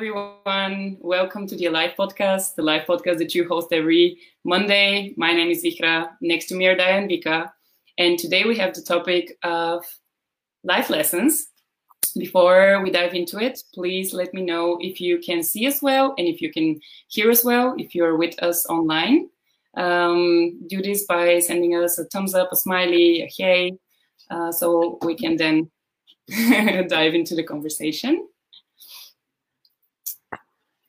everyone. Welcome to the Alive podcast, the live podcast that you host every Monday. My name is Vihra. Next to me are and Vika. And today we have the topic of life lessons. Before we dive into it, please let me know if you can see us well and if you can hear us well, if you're with us online. Um, do this by sending us a thumbs up, a smiley, a hey, uh, so we can then dive into the conversation.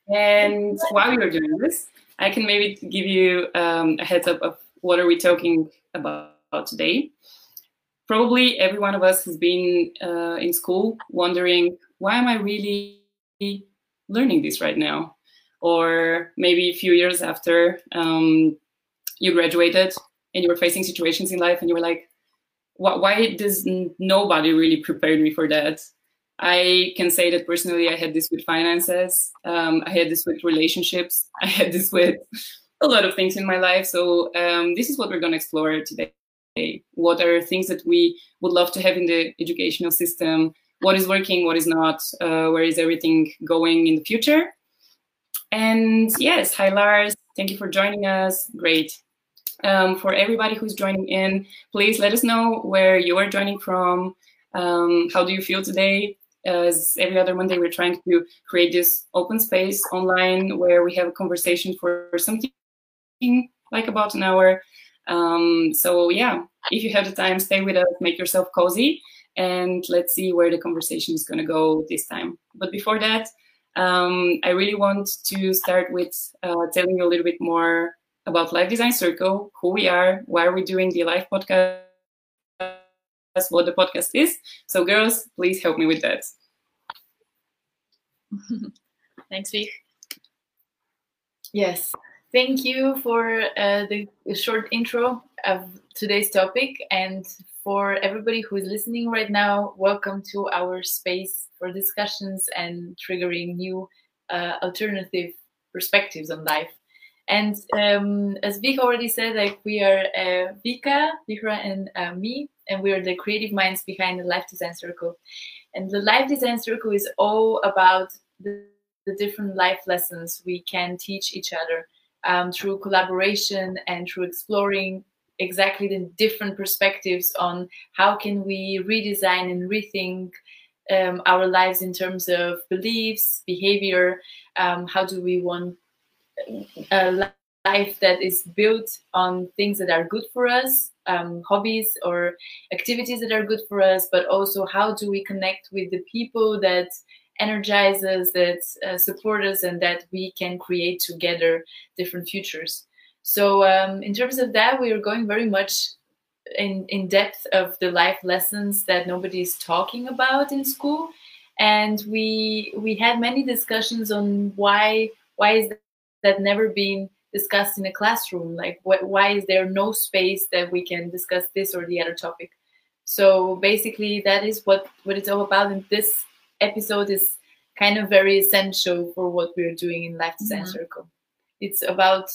And while you're doing this, I can maybe give you um, a heads up of what are we talking about today. Probably every one of us has been uh, in school wondering, why am I really learning this right now? Or maybe a few years after um, you graduated and you were facing situations in life and you were like, why does nobody really prepare me for that? I can say that personally, I had this with finances. Um, I had this with relationships. I had this with a lot of things in my life. So um, this is what we're going to explore today. What are things that we would love to have in the educational system? What is working? What is not? Uh, where is everything going in the future? And yes, hi Lars. Thank you for joining us. Great. Um, for everybody who's joining in, please let us know where you are joining from. Um, how do you feel today? As every other Monday, we're trying to create this open space online where we have a conversation for something like about an hour. Um, so yeah, if you have the time, stay with us, make yourself cozy, and let's see where the conversation is going to go this time. But before that, um, I really want to start with uh, telling you a little bit more about Life Design Circle, who we are, why we are we doing the live podcast what the podcast is. So, girls, please help me with that. Thanks, Vic. Yes, thank you for uh, the short intro of today's topic. And for everybody who is listening right now, welcome to our space for discussions and triggering new uh, alternative perspectives on life. And um, as Vika already said, like we are uh, Vika, Vihra, and uh, me, and we are the creative minds behind the Life Design Circle. And the Life Design Circle is all about the, the different life lessons we can teach each other um, through collaboration and through exploring exactly the different perspectives on how can we redesign and rethink um, our lives in terms of beliefs, behavior. Um, how do we want a life that is built on things that are good for us, um, hobbies or activities that are good for us, but also how do we connect with the people that energize us, that uh, support us, and that we can create together different futures. So, um, in terms of that, we are going very much in, in depth of the life lessons that nobody is talking about in school. And we we had many discussions on why why is that never been discussed in a classroom like what, why is there no space that we can discuss this or the other topic so basically that is what what it's all about and this episode is kind of very essential for what we're doing in life design mm-hmm. circle it's about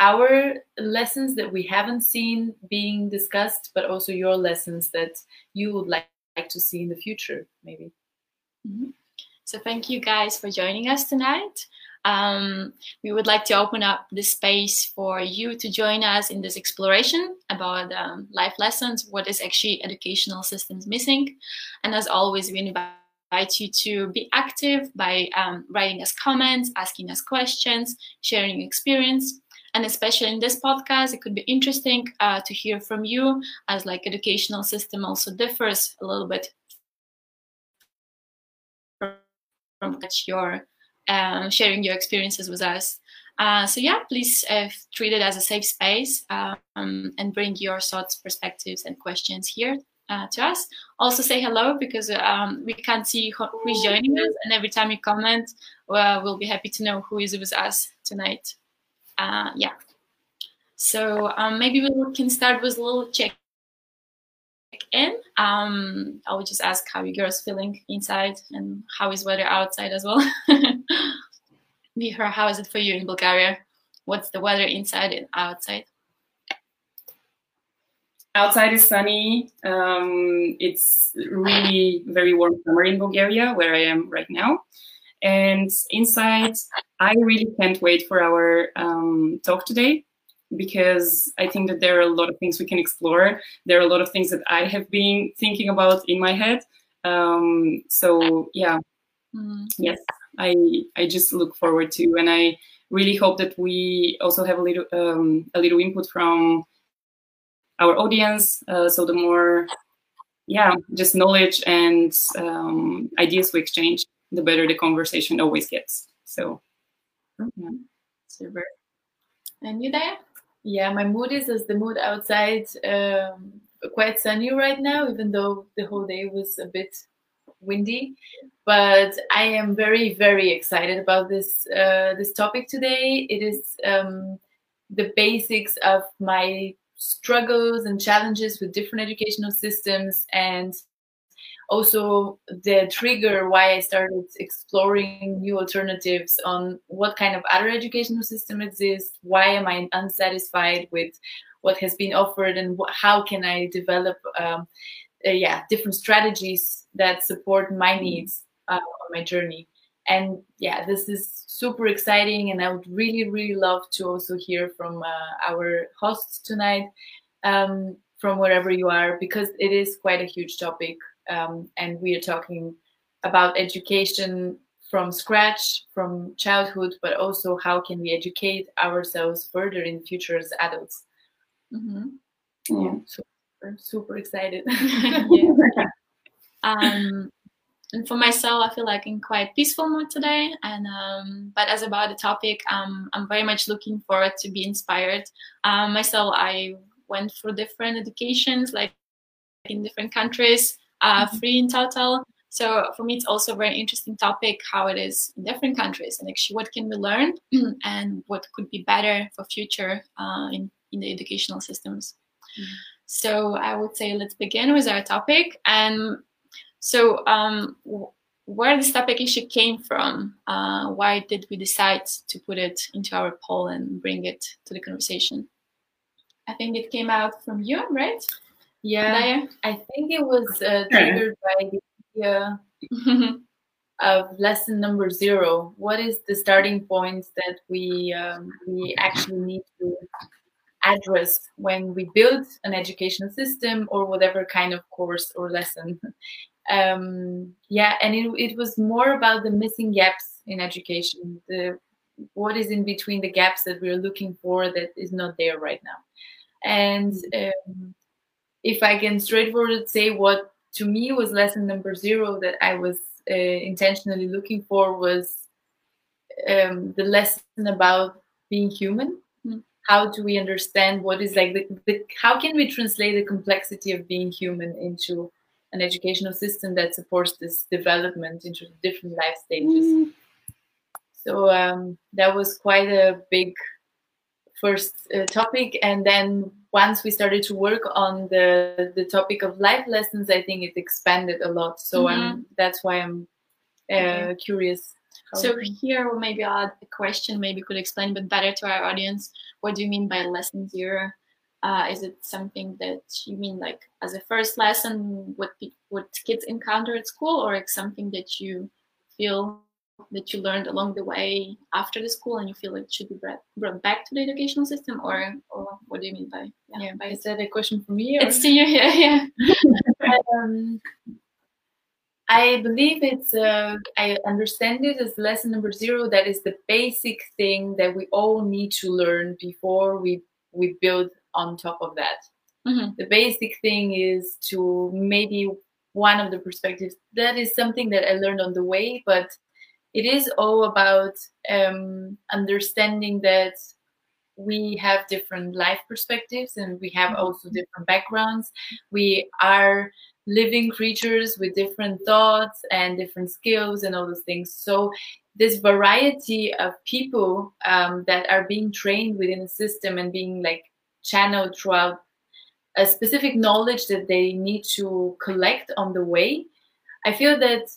our lessons that we haven't seen being discussed but also your lessons that you would like, like to see in the future maybe mm-hmm. so thank you guys for joining us tonight um, we would like to open up the space for you to join us in this exploration about um, life lessons, what is actually educational systems missing. And as always, we invite you to be active by um, writing us comments, asking us questions, sharing experience. And especially in this podcast, it could be interesting uh, to hear from you as like educational system also differs a little bit from your um, sharing your experiences with us. Uh, so yeah, please uh, treat it as a safe space um, and bring your thoughts, perspectives, and questions here uh, to us. Also say hello because um, we can't see who is joining us, and every time you comment, well, we'll be happy to know who is with us tonight. Uh, yeah. So um, maybe we can start with a little check in. Um, I would just ask how you girls feeling inside and how is weather outside as well. Vihra, how is it for you in Bulgaria? What's the weather inside and outside? Outside is sunny. Um, it's really very warm summer in Bulgaria, where I am right now. And inside, I really can't wait for our um, talk today because I think that there are a lot of things we can explore. There are a lot of things that I have been thinking about in my head. Um, so yeah, mm-hmm. yes, I I just look forward to, and I really hope that we also have a little um, a little input from our audience. Uh, so the more, yeah, just knowledge and um, ideas we exchange, the better the conversation always gets. So, yeah. super. And you there? Yeah, my mood is as the mood outside. Um, quite sunny right now, even though the whole day was a bit windy. But I am very, very excited about this uh, this topic today. It is um, the basics of my struggles and challenges with different educational systems and also the trigger why I started exploring new alternatives on what kind of other educational system exists, why am I unsatisfied with what has been offered, and how can I develop, um, uh, yeah, different strategies that support my needs uh, on my journey. And yeah, this is super exciting, and I would really, really love to also hear from uh, our hosts tonight, um, from wherever you are, because it is quite a huge topic um, and we are talking about education from scratch, from childhood, but also how can we educate ourselves further in the future as adults. Mm-hmm. Yeah, super, super excited. yeah. Um, and for myself, I feel like in quite peaceful mood today. And um, but as about the topic, um, I'm very much looking forward to be inspired. Um, myself, I went through different educations, like in different countries uh, free in total. So for me, it's also a very interesting topic how it is in different countries and actually what can we learn and what could be better for future uh, in, in the educational systems. Mm-hmm. So I would say let's begin with our topic. And so um, where this topic issue came from, uh, why did we decide to put it into our poll and bring it to the conversation? I think it came out from you, right? Yeah, I think it was uh, triggered by the idea of lesson number zero. What is the starting point that we um, we actually need to address when we build an educational system or whatever kind of course or lesson? um, yeah, and it, it was more about the missing gaps in education. The what is in between the gaps that we're looking for that is not there right now, and. Um, if I can straightforward say what to me was lesson number zero that I was uh, intentionally looking for was um, the lesson about being human. Mm. How do we understand what is like the, the, how can we translate the complexity of being human into an educational system that supports this development into different life stages? Mm. So um, that was quite a big first uh, topic, and then once we started to work on the the topic of life lessons, I think it expanded a lot. So mm-hmm. I'm that's why I'm uh, okay. curious. So here, maybe I'll add a question. Maybe could explain a bit better to our audience. What do you mean by lesson zero? Uh, is it something that you mean like as a first lesson, what what kids encounter at school, or it's something that you feel that you learned along the way after the school and you feel it should be brought, back to the educational system or, or what do you mean by yeah, yeah by is that a question for me or? it's to you yeah yeah um, I believe it's uh, I understand it as lesson number zero that is the basic thing that we all need to learn before we we build on top of that mm-hmm. the basic thing is to maybe one of the perspectives that is something that I learned on the way but it is all about um, understanding that we have different life perspectives and we have mm-hmm. also different backgrounds. We are living creatures with different thoughts and different skills and all those things. So this variety of people um, that are being trained within a system and being like channeled throughout a specific knowledge that they need to collect on the way. I feel that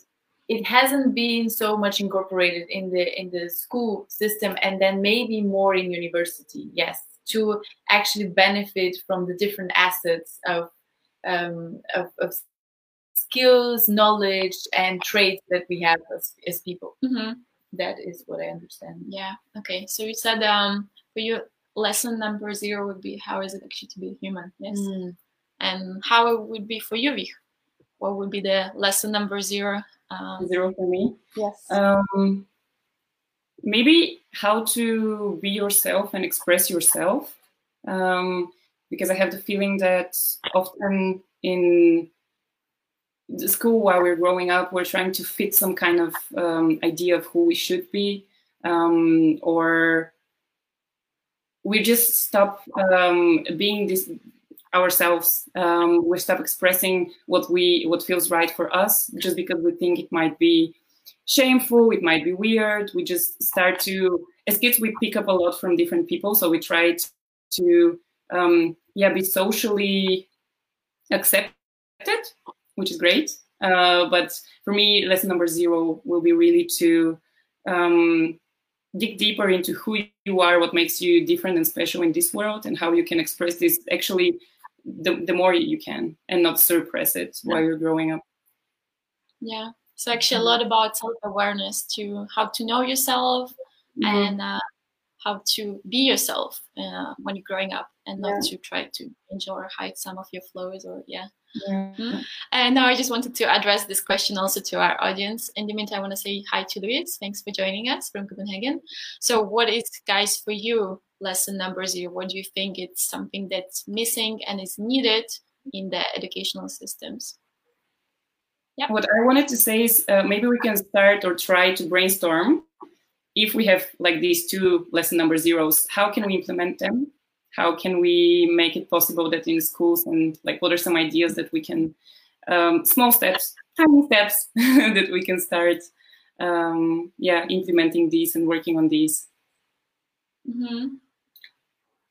it hasn't been so much incorporated in the in the school system and then maybe more in university yes to actually benefit from the different assets of um, of, of skills, knowledge, and traits that we have as, as people. Mhm. That is what I understand. Yeah. Okay. So you said um, for you, lesson number zero would be how is it actually to be human? Yes. Mm. And how it would be for you, What would be the lesson number zero? Um, Zero for me. yes. Um, maybe how to be yourself and express yourself. Um, because I have the feeling that often in the school while we're growing up, we're trying to fit some kind of um, idea of who we should be, um, or we just stop um, being this ourselves. Um, we stop expressing what we what feels right for us just because we think it might be shameful, it might be weird. We just start to as kids we pick up a lot from different people, so we try to um, yeah be socially accepted, which is great. Uh, but for me, lesson number zero will be really to um, dig deeper into who you are, what makes you different and special in this world, and how you can express this actually the, the more you can and not suppress it while you're growing up. Yeah. So actually, a lot about self-awareness to how to know yourself Mhm. and uh, how to be yourself uh, when you're growing up, and not to try to enjoy or hide some of your flaws. Or yeah. Yeah. And now I just wanted to address this question also to our audience. In the meantime, I want to say hi to Louise. Thanks for joining us from Copenhagen. So, what is, guys, for you, lesson number zero? What do you think it's something that's missing and is needed in the educational systems? Yeah. What I wanted to say is uh, maybe we can start or try to brainstorm if we have like these two lesson number zeros, how can we implement them? How can we make it possible that in schools and like what are some ideas that we can, um, small steps, tiny steps that we can start, um, yeah, implementing these and working on these. Mm-hmm.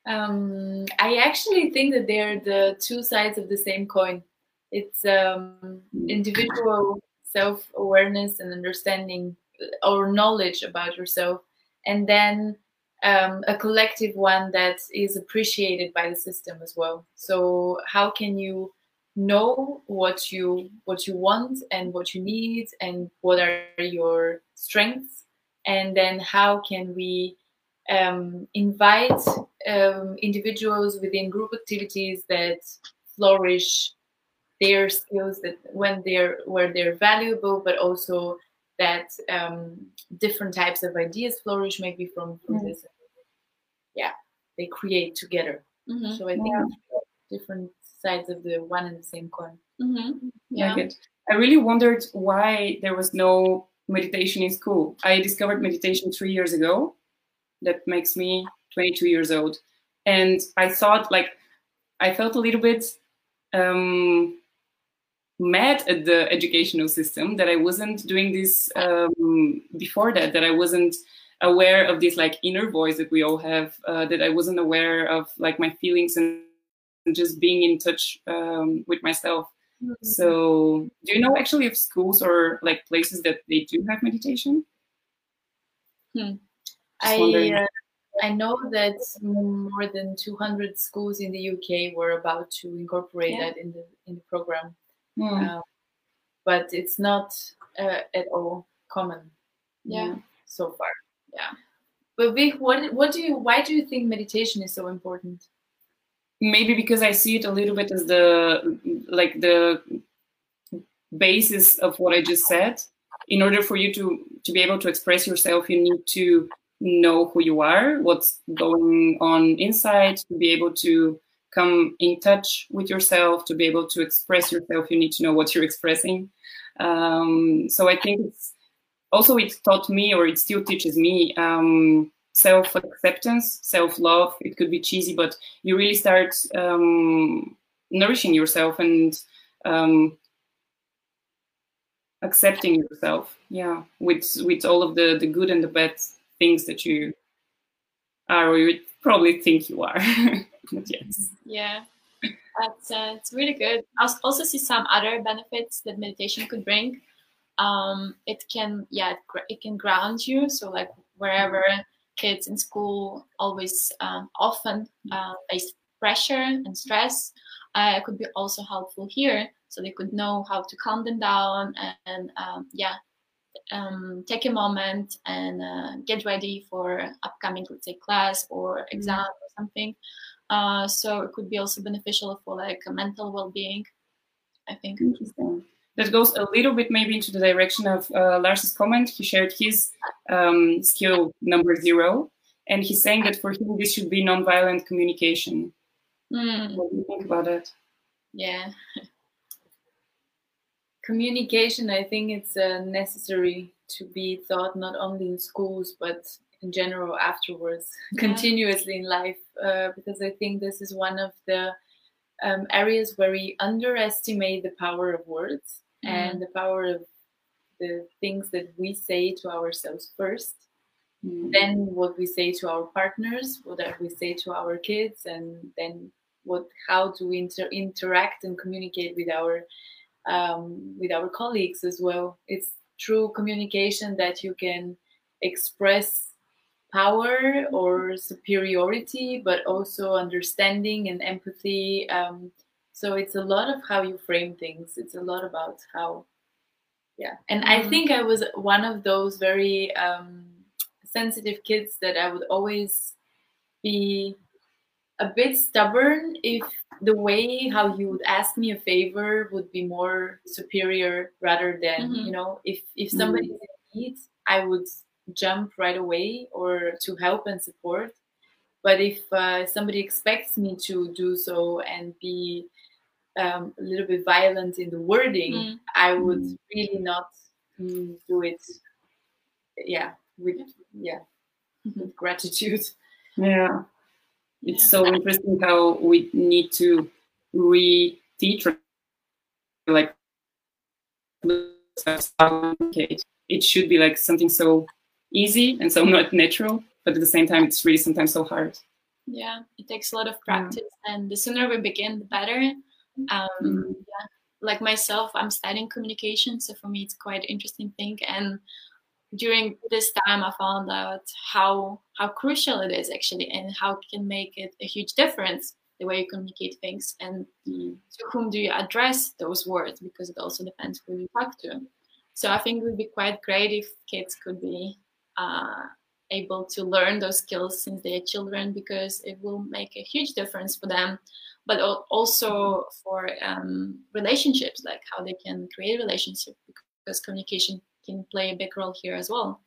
Um, I actually think that they're the two sides of the same coin. It's um, individual self awareness and understanding or knowledge about yourself, and then um, a collective one that is appreciated by the system as well. So, how can you know what you what you want and what you need and what are your strengths, and then how can we um, invite um, individuals within group activities that flourish their skills that when they're where they're valuable but also that um, different types of ideas flourish maybe from, from Mm. this yeah they create together Mm-hmm. so i think different sides of the one and the same coin Mm-hmm. Yeah. Like. I really wondered why there was no meditation in school. I discovered meditation three years ago. That makes me 22 years old. And I thought, like, I felt a little bit um, mad at the educational system that I wasn't doing this um, before that, that I wasn't aware of this, like, inner voice that we all have, uh, that I wasn't aware of, like, my feelings and just being in touch um, with myself. So, do you know actually of schools or like places that they do have meditation? Just I uh, I know that more than 200 schools in the UK were about to incorporate Yeah. that in the in the program, Hmm. uh, but it's not uh, at all common Yeah. so far. Yeah. But Vic, what what do you why do you think meditation is so important? Maybe because I see it a little bit as the like the basis of what I just said. In order for you to to be able to express yourself, you need to know who you are, what's going on inside, to be able to come in touch with yourself, to be able to express yourself, you need to know what you're expressing. Um, so I think it's also it taught me, or it still teaches me, um, self acceptance, self love. It could be cheesy, but you really start um, nourishing yourself and um, accepting yourself. Yeah, with with all of the the good and the bad things that you are, or you probably think you are. yes. Yeah, that's uh, it's really good. I als- also see some other benefits that meditation could bring. Um, it can yeah it, it can ground you. So like wherever kids in school always um, often uh, face pressure and stress, uh, could be also helpful here. So they could know how to calm them down and, um, yeah, um, take a moment and uh, get ready for upcoming, let's say, class or mm-hmm. exam or something. Uh, so it could be also beneficial for like a mental well-being. I think. Interesting. That goes a little bit maybe into the direction of uh, Lars's comment. He shared his um, skill number zero, and he's saying that for him this should be non-violent communication. Mm. What do you think about that? Yeah. Communication, I think it's uh, necessary to be taught not only in schools but in general afterwards, yeah. continuously in life, uh, because I think this is one of the um, areas where we underestimate the power of words mm. and the power of the things that we say to ourselves first mm. then what we say to our partners what we say to our kids and then what how to inter- interact and communicate with our um, with our colleagues as well it's through communication that you can express power or superiority, but also understanding and empathy. Um, so it's a lot of how you frame things. It's a lot about how, yeah. And I mm-hmm. think I was one of those very um, sensitive kids that I would always be a bit stubborn if the way how you would ask me a favor would be more superior rather than mm-hmm. you know if if somebody mm-hmm. in need i would jump right away or to help and support. But if uh, somebody expects me to do so and be um, a little bit violent in the wording, mm. I would mm. really not mm, do it. Yeah, with yeah, mm-hmm. with gratitude. Yeah, it's so interesting how we need to re-teach, like it should be like something so easy and so not natural, but at the same time, it's really sometimes so hard. Yeah, it takes a lot of practice, yeah. and the sooner we begin, the better. Um, mm-hmm. yeah, like myself, I'm studying communication, so for me, it's quite interesting thing. And during this time, I found out how how crucial it is actually, and how it can make it a huge difference the way you communicate things, and mm. to whom do you address those words, because it also depends who you talk to. So I think it would be quite great if kids could be uh, able to learn those skills since they're children because it will make a huge difference for them but also for um, relationships like how they can create relationships because communication can play a big role here as well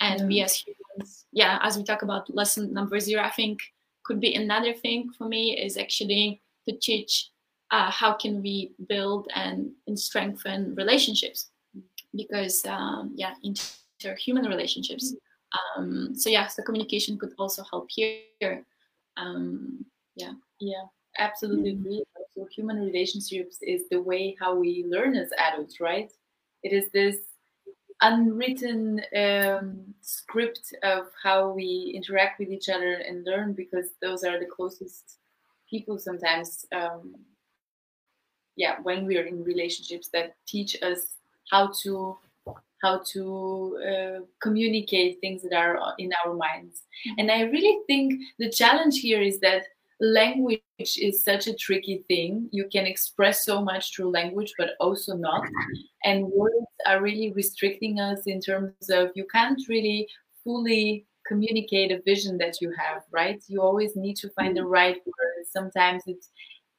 and we as humans yeah as we talk about lesson number zero i think could be another thing for me is actually to teach uh, how can we build and, and strengthen relationships because um, yeah human relationships. Um, so yeah, so communication could also help here. Um, yeah, yeah, absolutely mm-hmm. agree. So human relationships is the way how we learn as adults, right? It is this unwritten um, script of how we interact with each other and learn because those are the closest people sometimes um, yeah when we are in relationships that teach us how to how to uh, communicate things that are in our minds. Mm-hmm. And I really think the challenge here is that language is such a tricky thing. You can express so much through language, but also not. And words are really restricting us in terms of you can't really fully communicate a vision that you have, right? You always need to find the mm-hmm. right words. Sometimes it's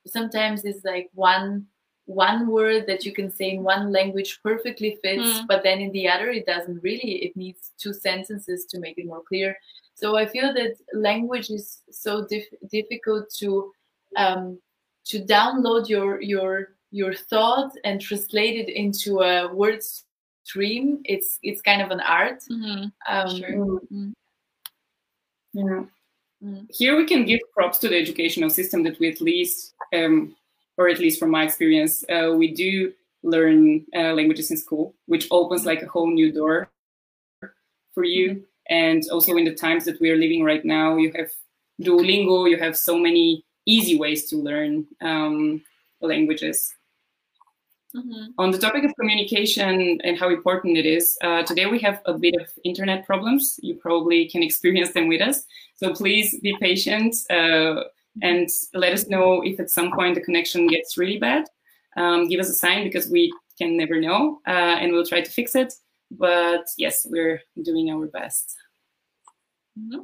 sometimes it's like one one word that you can say in one language perfectly fits, mm. but then in the other it doesn't really. It needs two sentences to make it more clear. So I feel that language is so dif- difficult to um, to download your your your thought and translate it into a word stream. It's it's kind of an art. Mm-hmm. Um, sure. Mm-hmm. Yeah. Mm. Here we can give props to the educational system that we at least um, or at least from my experience, uh, we do learn uh, languages in school, which opens like a whole new door for you. Mm-hmm. And also in the times that we are living right now, you have Duolingo, you have so many easy ways to learn um, languages. Mm-hmm. On the topic of communication and how important it is, uh, today we have a bit of internet problems. You probably can experience them with us. So please be patient. Uh, and let us know if at some point the connection gets really bad. Um, give us a sign because we can never know, uh, and we'll try to fix it. But yes, we're doing our best. Mm-hmm.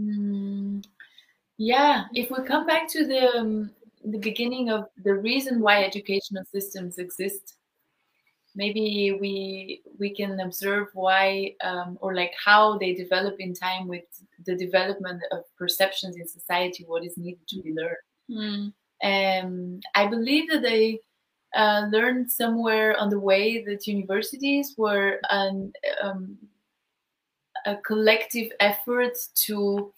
Mm, yeah, if we come back to the um, the beginning of the reason why educational systems exist, maybe we we can observe why um, or like how they develop in time with the development of perceptions in society, what is needed to be learned. Mm. Um, I believe that they uh, learned somewhere on the way that universities were an, um, a collective effort to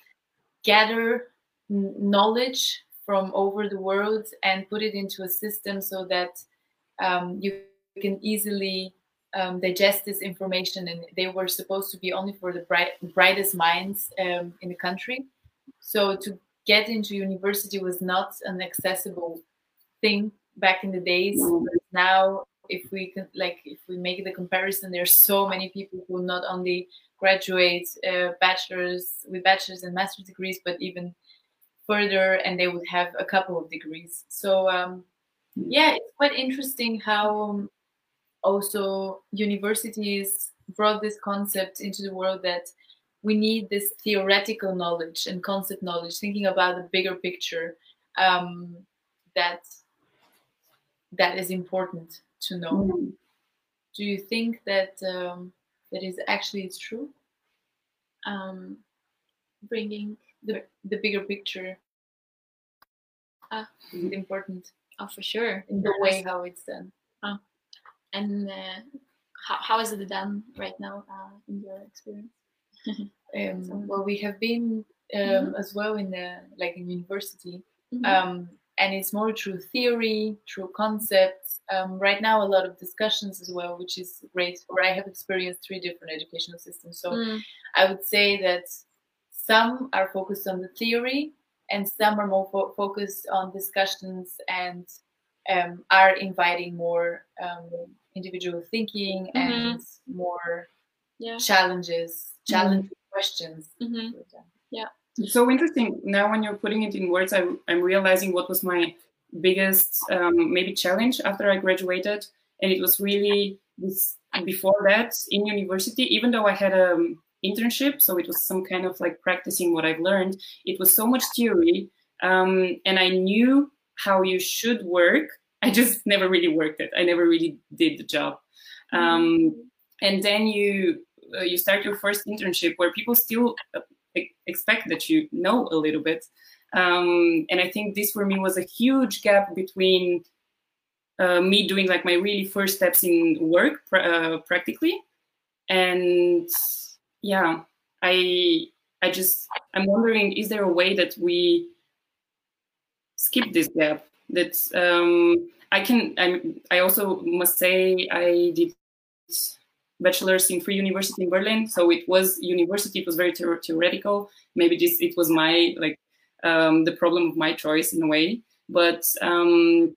gather knowledge from over the world and put it into a system so that um, you can easily um, digest this information. And they were supposed to be only for the bright, brightest minds um, in the country. So to get into university was not an accessible thing back in the days. Mm. now, if we can, like, if we make the comparison, there's so many people who not only graduate uh, bachelors with bachelor's and master's degrees, but even further, and they would have a couple of degrees. So um, yeah, it's quite interesting how um, also universities brought this concept into the world that we need this theoretical knowledge and concept knowledge, thinking about the bigger picture. Um, that that is important to know. Mm-hmm. Do you think that um, that is actually it's true. Um, bringing the the bigger picture ah, is important. Oh, for sure. In the way how it's done. And uh, how, how is it done right now uh, in your experience? um, well, we have been um, mm-hmm. as well in the like in university. Mm-hmm. Um, and it's more through theory, through concepts. Um, right now, a lot of discussions as well, which is great. Or I have experienced three different educational systems, so mm. I would say that some are focused on the theory, and some are more fo- focused on discussions and um, are inviting more um, individual thinking mm-hmm. and more yeah. challenges, challenging mm-hmm. questions. Mm-hmm. Yeah. It's so interesting now when you're putting it in words I'm, I'm realizing what was my biggest um, maybe challenge after i graduated and it was really this before that in university even though i had a um, internship so it was some kind of like practicing what i've learned it was so much theory um, and i knew how you should work i just never really worked it. I never really did the job. Um, and then you uh, you start your first internship where people still uh, expect that you know a little bit. Um, and I think this for me was a huge gap between uh, me doing like my really first steps in work pr- uh, practically, and yeah, I I just I'm wondering is there a way that we skip this gap that um, I can I I also must say I did bachelor's in Free University in Berlin. So it was university. It was very theoretical. Maybe this it was my like um, the problem of my choice in a way. But um,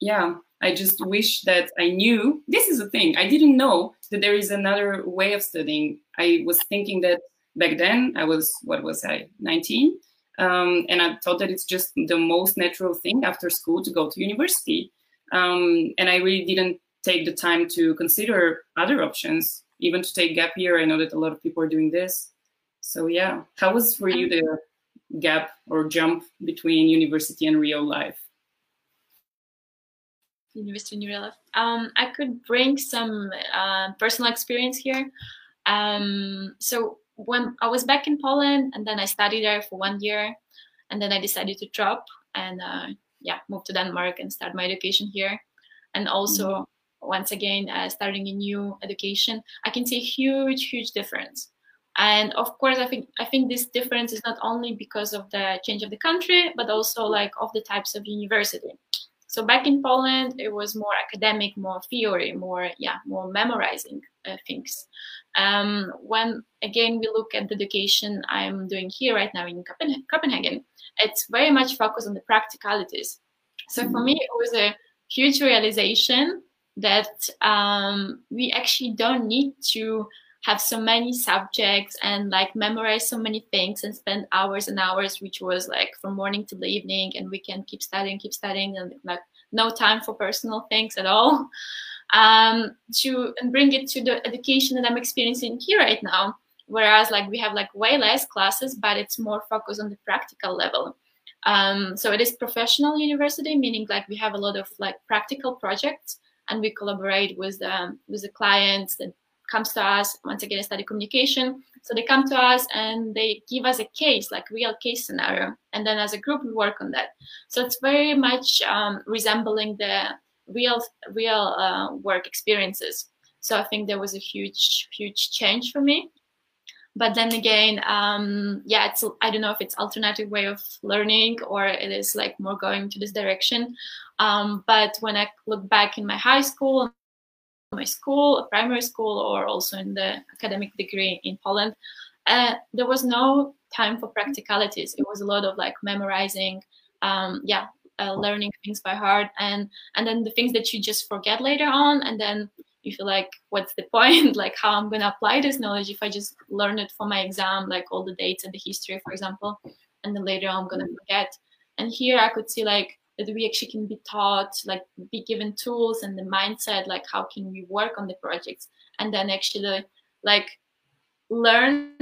yeah, I just wish that I knew. This is the thing. I didn't know that there is another way of studying. I was thinking that back then I was what was I 19. Um, and I thought that it's just the most natural thing after school to go to university. Um, and I really didn't take the time to consider other options, even to take gap year. I know that a lot of people are doing this. So yeah, how was for you the gap or jump between university and real life? University and real life. Um, I could bring some uh, personal experience here. Um, so when I was back in Poland, and then I studied there for one year, and then I decided to drop and uh, yeah, move to Denmark and start my education here. And also, mm-hmm. once again uh, starting a new education i can see a huge huge difference. And of course i think i think this difference is not only because of the change of the country but also like of the types of university so back in poland it was more academic more theory more yeah more memorizing uh, things. Um, when again we look at the education i'm doing here right now in copenhagen it's very much focused on the practicalities. So for me it was a huge realization that um, we actually don't need to have so many subjects and like memorize so many things and spend hours and hours which was like from morning to the evening and we can keep studying keep studying and like no time for personal things at all. Um, to and bring it to the education that i'm experiencing here right now whereas like we have like way less classes but it's more focused on the practical level. Um, so it is professional university meaning like we have a lot of like practical projects and we collaborate with the with the clients that comes to us once again study communication. So they come to us and they give us a case like real case scenario. And then as a group we work on that. So it's very much um, resembling the real real uh, work experiences. So i think there was a huge huge change for me. But then again um, yeah it's i don't know if it's alternative way of learning or it is like more going to this direction. Um, but when i look back in my high school my school primary school or also in the academic degree in poland. Uh, there was no time for practicalities. It was a lot of like memorizing um, yeah uh, learning things by heart and and then the things that you just forget later on and then you feel like what's the point? Like how i'm to apply this knowledge if i just learn it for my exam like all the dates and the history for example and then later on i'm to forget. And here i could see like that we actually can be taught like be given tools and the mindset like how can we work on the projects and then actually like learn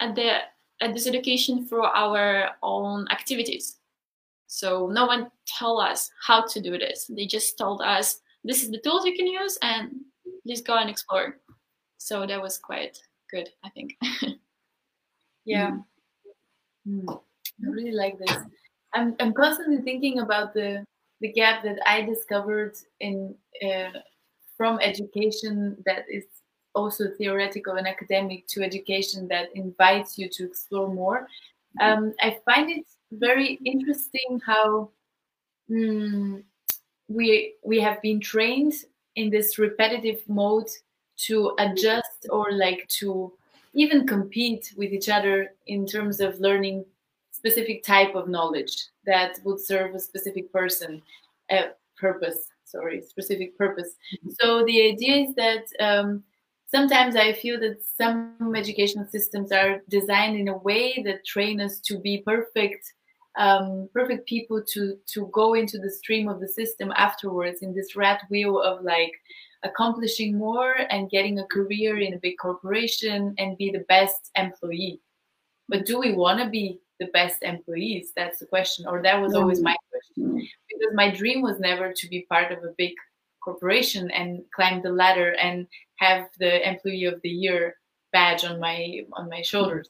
at the at this education through our own activities so no one told us how to do this they just told us this is the tools you can use and just go and explore. So that was quite good, I think. yeah. Mm. Mm. I really like this. I'm, I'm constantly thinking about the the gap that I discovered in uh, from education that is also theoretical and academic to education that invites you to explore more. Um, I find it very interesting how mm, we we have been trained in this repetitive mode to adjust or like to even compete with each other in terms of learning specific type of knowledge that would serve a specific person a purpose sorry specific purpose mm-hmm. so the idea is that um, sometimes i feel that some educational systems are designed in a way that train us to be perfect um, perfect people to to go into the stream of the system afterwards in this rat wheel of like accomplishing more and getting a career in a big corporation and be the best employee but do we want to be the best employees? That's the question or that was always my question. Because my dream was never to be part of a big corporation and climb the ladder and have the employee of the year badge on my on my shoulders.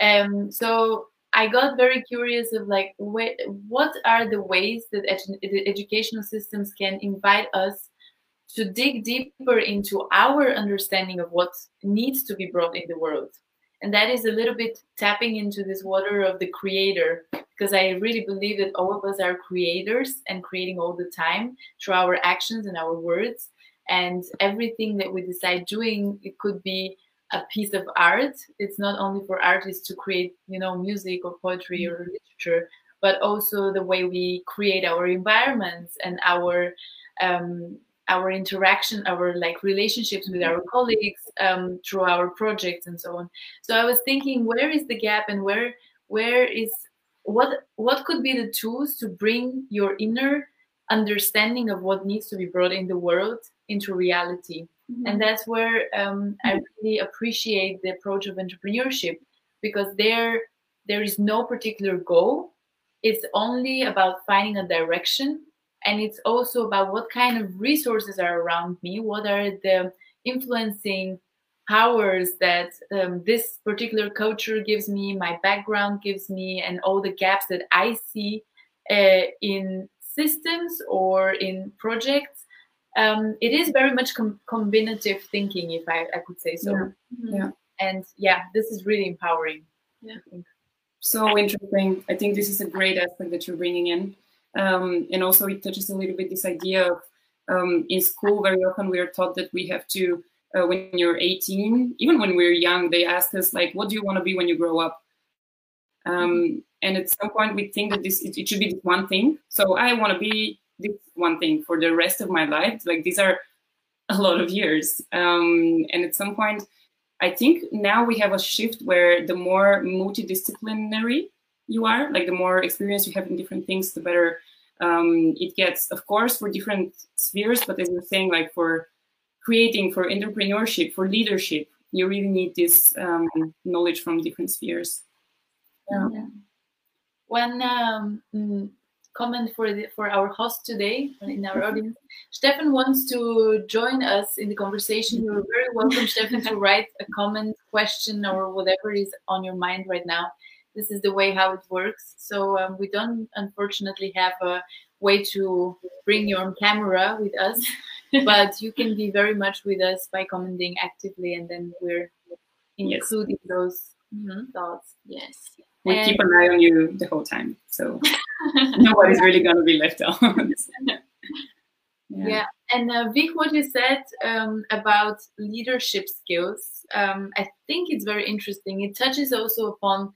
Um so I got very curious of like wh- what are the ways that edu- educational systems can invite us to dig deeper into our understanding of what needs to be brought in the world. And that is a little bit tapping into this water of the creator, because I really believe that all of us are creators and creating all the time through our actions and our words. And everything that we decide doing, it could be a piece of art. It's not only for artists to create, you know, music or poetry mm-hmm. or literature, but also the way we create our environments and our um, our interaction, our like relationships with our colleagues um, through our projects and so on. So I was thinking, where is the gap and where where is what what could be the tools to bring your inner understanding of what needs to be brought in the world into reality Mm-hmm. And that's where um, I really appreciate the approach of entrepreneurship because there there is no particular goal. It's only about finding a direction, and it's also about what kind of resources are around me. What are the influencing powers that um, this particular culture gives me, my background gives me, and all the gaps that I see uh, in systems or in projects um, it is very much com- combinative thinking, if I, I could say so. Yeah. Mm-hmm. yeah. And yeah, this is really empowering. Yeah. So interesting. I think this is a great aspect that you're bringing in. Um, and also, it touches a little bit this idea of um, in school, very often we are taught that we have to, uh, when you're 18, even when we're young, they ask us, like, what do you want to be when you grow up? Um, and at some point, we think that this it, it should be one thing. So I want to be this one thing for the rest of my life like these are a lot of years um, and at some point I think now we have a shift where the more multidisciplinary you are, like the more experience you have in different things, the better um, it gets. Of course, for different spheres, but as you're saying, like for creating, for entrepreneurship, for leadership, you really need this um, knowledge from different spheres. Yeah. yeah. One um, mm, comment for the, for our host today in our audience. Stefan wants to join us in the conversation. You're very welcome, Stefan, to write a comment, question, or whatever is on your mind right now. This is the way how it works. So um, we don't unfortunately have a way to bring your own camera with us, but you can be very much with us by commenting actively, and then we're including yes. those mm-hmm. thoughts. Yes we and keep an eye on you the whole time. So nobody's really going to be left out. yeah. yeah. And uh, Vic, what you said um, about leadership skills, um, I think it's very interesting. It touches also upon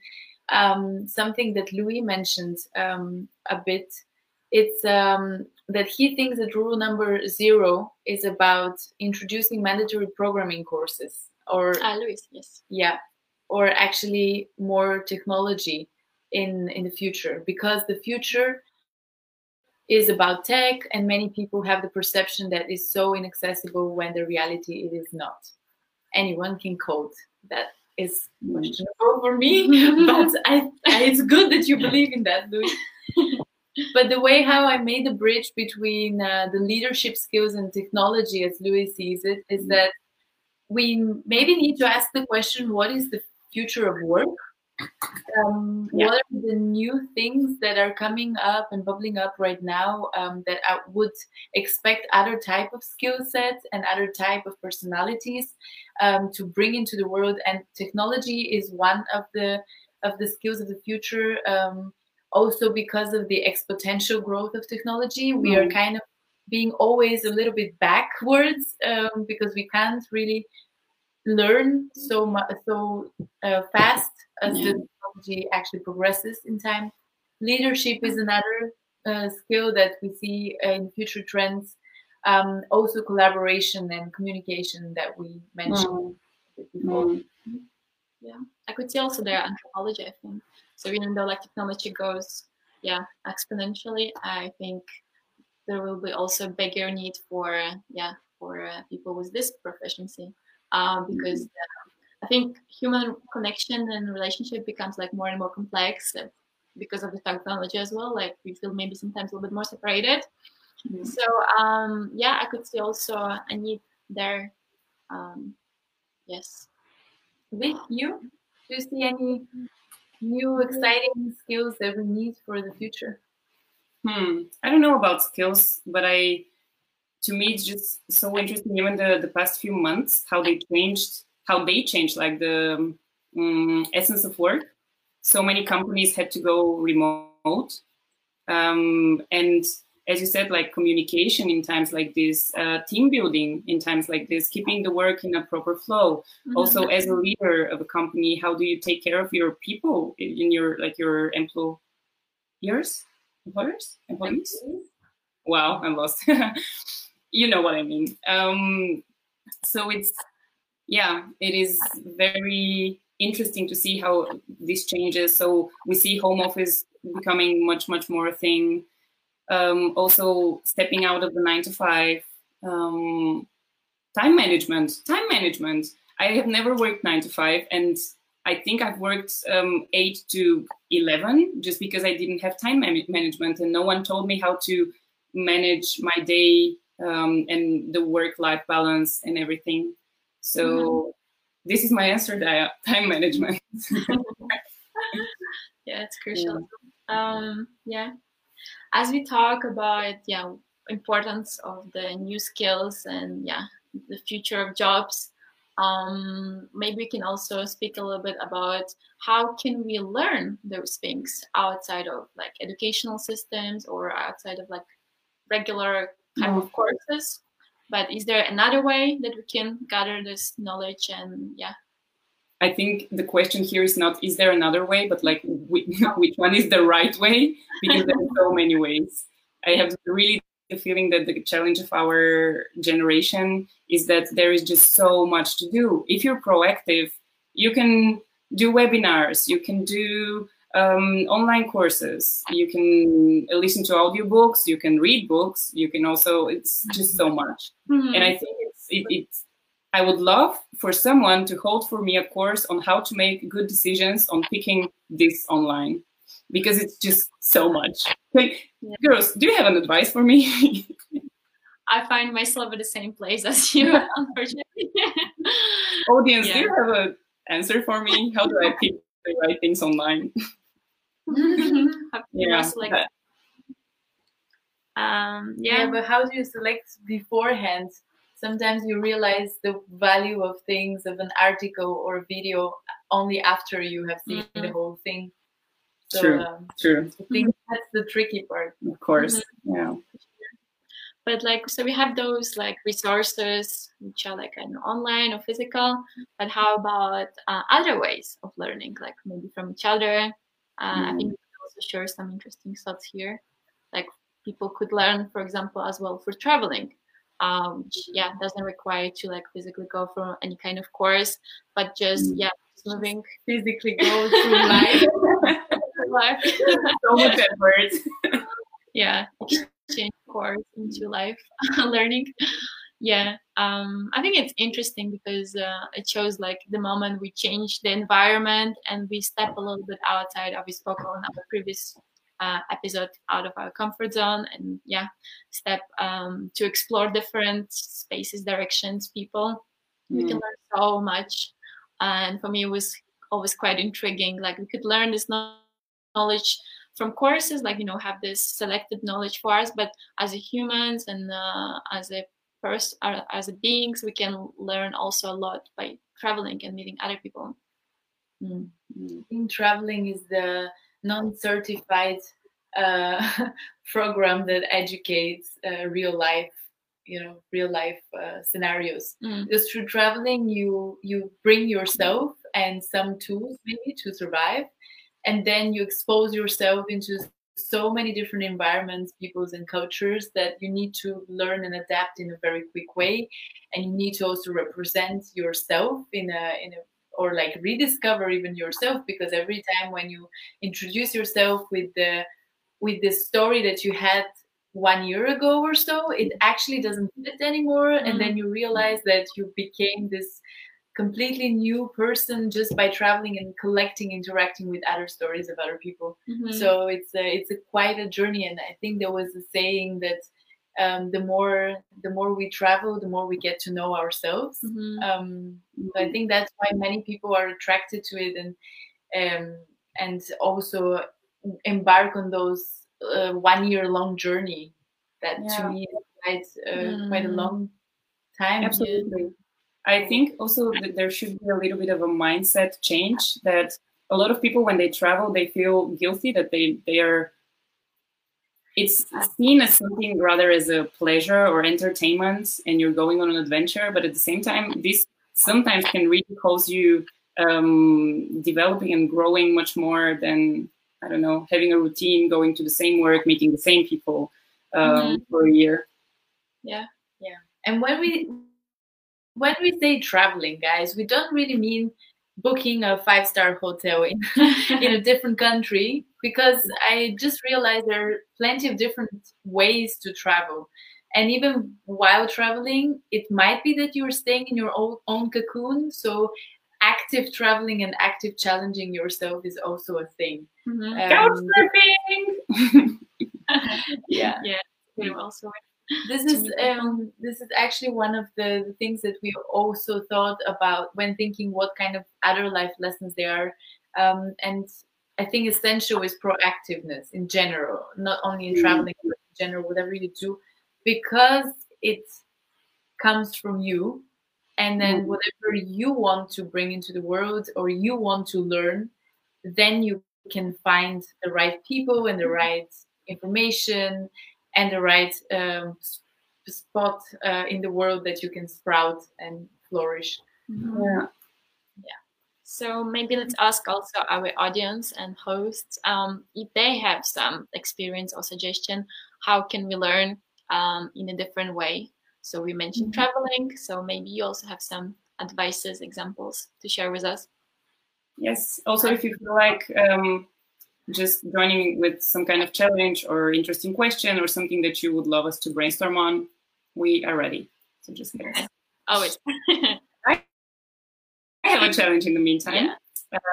um, something that Louis mentioned um, a bit. It's um, that he thinks that rule number zero is about introducing mandatory programming courses. Or ah, Louis, yes. Yeah, or actually more technology in in the future because the future is about tech and many people have the perception that is so inaccessible when the reality it is not anyone can code that is questionable for me but I, I, it's good that you believe in that louis. But the way how i made the bridge between uh, the leadership skills and technology as louis sees it is that we maybe need to ask the question what is the future of work. Um, yeah. What are the new things that are coming up and bubbling up right now um, that I would expect other type of skill sets and other type of personalities um, to bring into the world? And technology is one of the of the skills of the future. Um, also, because of the exponential growth of technology, we are mm. kind of being always a little bit backwards um, because we can't really learn so much so uh, fast as yeah. the technology actually progresses in time. Leadership is another uh, skill that we see in future trends. Um, also, collaboration and communication that we mentioned mm. before. Mm. Yeah, I could see also the anthropology. I think so. Even though like technology goes, yeah, exponentially, I think there will be also bigger need for yeah for uh, people with this proficiency um, because uh, I think human connection and relationship becomes like more and more complex uh, because of the technology as well. Like we feel maybe sometimes a little bit more separated. Mm-hmm. So um, yeah, I could see also a need there. Um, yes. With you, do you see any new exciting skills that we need for the future? Hmm. I don't know about skills, but I to me it's just so interesting even the, the past few months how they changed how they changed like the um, essence of work. So many companies had to go remote. Um, and as you said like communication in times like this uh, team building in times like this keeping the work in a proper flow. Mm-hmm. also as a leader of a company how do you take care of your people in your like your employers? Employers? Employees? Wow i'm lost. You know what I mean. Um, so it's yeah, it is very interesting to see how this changes. So we see home office becoming much much more a thing. Um, also stepping out of the nine to five. Um, time management. Time management. I have never worked nine to five, and I think I've worked um, eight to eleven just because I didn't have time man- management, and no one told me how to manage my day um, and the work-life balance and everything. So mm-hmm. this is my answer time management. yeah, it's crucial. Yeah. Um, yeah. As we talk about yeah importance of the new skills and yeah the future of jobs, um, maybe we can also speak a little bit about how can we learn those things outside of like educational systems or outside of like regular type of courses but is there another way that we can gather this knowledge and yeah. I think the question here is not is there another way but like which one is the right way? Because there are so many ways. I have really the feeling that the challenge of our generation is that there is just so much to do. If you're proactive, you can do webinars, you can do um, online courses, you can listen to audiobooks, you can read books, you can also, it's just so much. Mm-hmm. And I think it's, it, it's, I would love for someone to hold for me a course on how to make good decisions on picking this online because it's just so much. Like, yeah. girls, do you have an advice for me? I find myself at the same place as you, unfortunately. Audience, yeah. do you have an answer for me? How do I pick the right things online? yeah. Um, yeah. yeah, but how do you select beforehand? Sometimes you realize the value of things of an article or video only after you have seen mm-hmm. the whole thing. So, true. Um, true. I think that's the tricky part. Of course. Mm-hmm. Yeah. But like, so we have those like resources which are like an online or physical. But how about uh, other ways of learning, like maybe from each other? Uh, mm. I think we can also share some interesting thoughts here. Like people could learn, for example, as well for traveling. Um, which yeah doesn't require to like physically go for any kind of course, but just mm. yeah moving physically go through life life. so much effort. yeah, exchange course into life learning. Yeah, um, I think it's interesting because uh, it shows like the moment we change the environment and we step a little bit outside. of We spoke on our previous uh, episode out of our comfort zone and yeah, step um, to explore different spaces, directions, people. Mm. We can mm. learn so much. And for me, it was always quite intriguing. Like we could learn this knowledge from courses like you know have this selected knowledge for us but as a humans and uh, as a uh, as beings we can learn also a lot by traveling and meeting other people mm. mm. traveling is the non-certified uh, program that educates uh, real life you know real life uh, scenarios mm. because through traveling you you bring yourself and some tools maybe to survive and then you expose yourself into so many different environments peoples and cultures that you need to learn and adapt in a very quick way and you need to also represent yourself in a in a or like rediscover even yourself because every time when you introduce yourself with the with the story that you had one year ago or so it actually doesn't fit anymore mm-hmm. and then you realize that you became this completely new person just by traveling and collecting interacting with other stories of other people mm-hmm. so it's a, it's a quite a journey and i think there was a saying that um, the more the more we travel the more we get to know ourselves mm-hmm. um, i think that's why many people are attracted to it and um, and also embark on those uh, one year long journey that yeah. to me is quite uh, mm. quite a mm-hmm. long time absolutely I think also that there should be a little bit of a mindset change that a lot of people when they travel they feel guilty that they they are it's seen as something rather as a pleasure or entertainment and you're going on an adventure but at the same time this sometimes can really cause you um, developing and growing much more than i don't know having a routine going to the same work meeting the same people um, mm-hmm. for a year yeah yeah and when we when we say traveling, guys, we don't really mean booking a five star hotel in, in a different country because I just realized there are plenty of different ways to travel. And even while traveling, it might be that you're staying in your own, own cocoon. So active traveling and active challenging yourself is also a thing. Mm-hmm. Um, yeah. Yeah. Very well sorted this is um, this is actually one of the, things that we also thought about when thinking what kind of other life lessons there are um, and i think essential is proactiveness in general not only in mm. traveling but in general whatever you do because it comes from you and then mm. whatever you want to bring into the world or you want to learn then you can find the right people and the right information and the right um, spot uh, in the world that you can sprout and flourish. Mm-hmm. Yeah. Yeah. So maybe let's ask also our audience and hosts um, if they have some experience or suggestion. How can we learn um, in a different way. So we mentioned mm-hmm. traveling. So maybe you also have some advices, examples to share with us. Yes. Also, if you feel like um, just joining with some kind of challenge or interesting question or something that you would love us to brainstorm on, we are ready. So just us. Always. I have a challenge in the meantime. Yeah.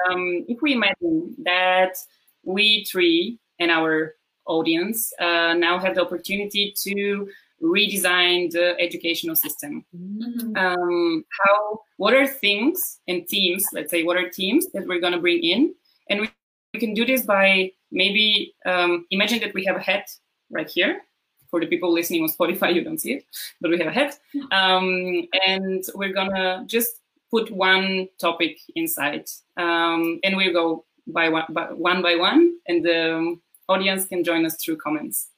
Um, if we imagine that we three and our audience uh, now have the opportunity to redesign the educational system. Mm-hmm. Um, how, what are things and teams, let's say, what are teams that we're going to bring in? And we, we, can do this by maybe um, imagine that we have a hat right here. For the people listening on Spotify, you don't see it, but we have a hat. Um, and we're going to just put one topic inside. Um, and we'll go by one, by one by one, and the audience can join us through comments.